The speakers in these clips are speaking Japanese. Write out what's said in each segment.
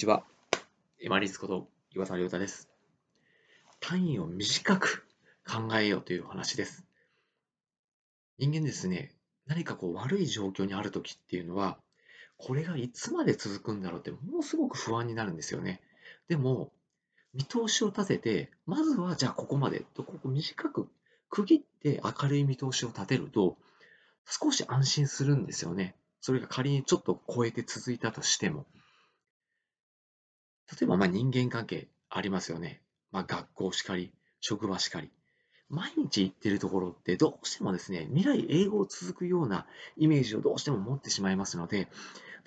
ちは。エマリスこと岩沢亮太です。単位を短く考えようという話です。人間ですね、何かこう悪い状況にあるときっていうのは、これがいつまで続くんだろうってものすごく不安になるんですよね。でも、見通しを立てて、まずはじゃあここまでと、ここ短く区切って明るい見通しを立てると、少し安心するんですよね。それが仮にちょっと超えて続いたとしても。例えばまあ人間関係ありますよね。まあ、学校しかり、職場しかり。毎日行ってるところってどうしてもですね、未来英語を続くようなイメージをどうしても持ってしまいますので、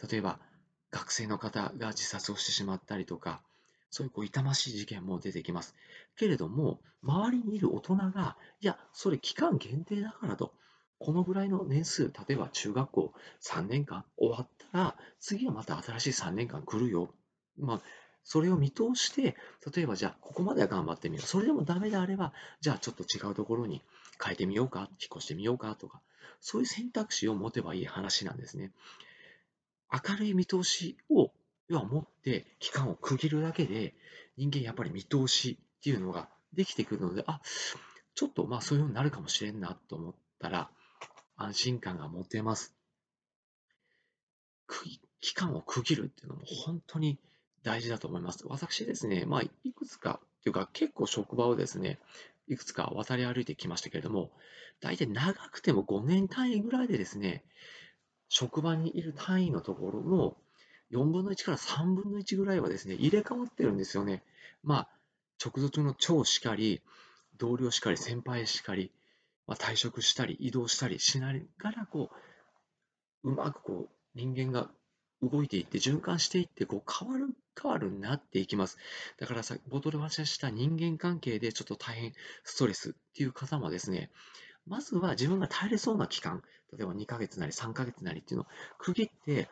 例えば学生の方が自殺をしてしまったりとか、そういうこう痛ましい事件も出てきます。けれども、周りにいる大人が、いや、それ期間限定だからと、このぐらいの年数、例えば中学校3年間終わったら、次はまた新しい3年間来るよ。まあ、それを見通して、例えばじゃあ、ここまでは頑張ってみよう。それでもダメであれば、じゃあちょっと違うところに変えてみようか、引っ越してみようかとか、そういう選択肢を持てばいい話なんですね。明るい見通しを要は持って期間を区切るだけで、人間やっぱり見通しっていうのができてくるので、あ、ちょっとまあそういうふうになるかもしれんなと思ったら、安心感が持てます。期間を区切るっていうのも本当に大事だと思います。私ですね、まあ、いくつか、というか結構職場をですね、いくつか渡り歩いてきましたけれども、大体長くても5年単位ぐらいでですね、職場にいる単位のところの4分の1から3分の1ぐらいはですね、入れ替わってるんですよね。まあ、直属の長しかり、同僚しかり、先輩しかり、まあ、退職したり、移動したりしながら、こう、うまくこう、人間が動いていって、循環していって、こう、変わる、変わるなっていきます。だからさ、冒頭でお話しした人間関係でちょっと大変ストレスっていう方もですね、まずは自分が耐えれそうな期間、例えば2ヶ月なり3ヶ月なりっていうのを区切って、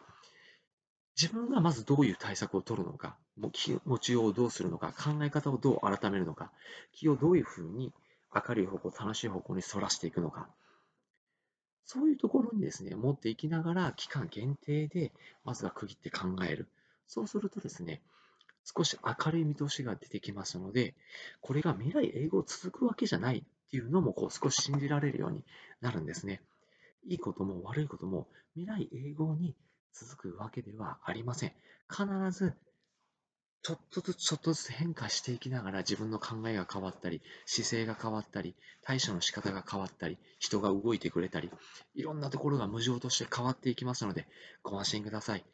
自分がまずどういう対策を取るのか、気持ちをどうするのか、考え方をどう改めるのか、気をどういうふうに明るい方向、楽しい方向に反らしていくのか、そういうところにですね、持っていきながら、期間限定で、まずは区切って考える。そうするとですね、少し明るい見通しが出てきますので、これが未来英語続くわけじゃないっていうのもこう少し信じられるようになるんですね。いいことも悪いことも未来英語に続くわけではありません。必ずちょっとずつちょっとずつ変化していきながら自分の考えが変わったり、姿勢が変わったり、対処の仕方が変わったり、人が動いてくれたり、いろんなところが無常として変わっていきますので、ご安心ください。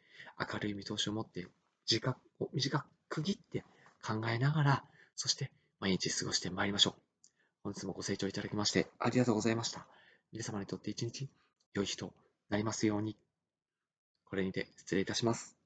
明るい見通しを持って、時間を短く区切って考えながら、そして毎日過ごしてまいりましょう。本日もご清聴いただきましてありがとうございました。皆様にとって一日良い日となりますように。これにて失礼いたします。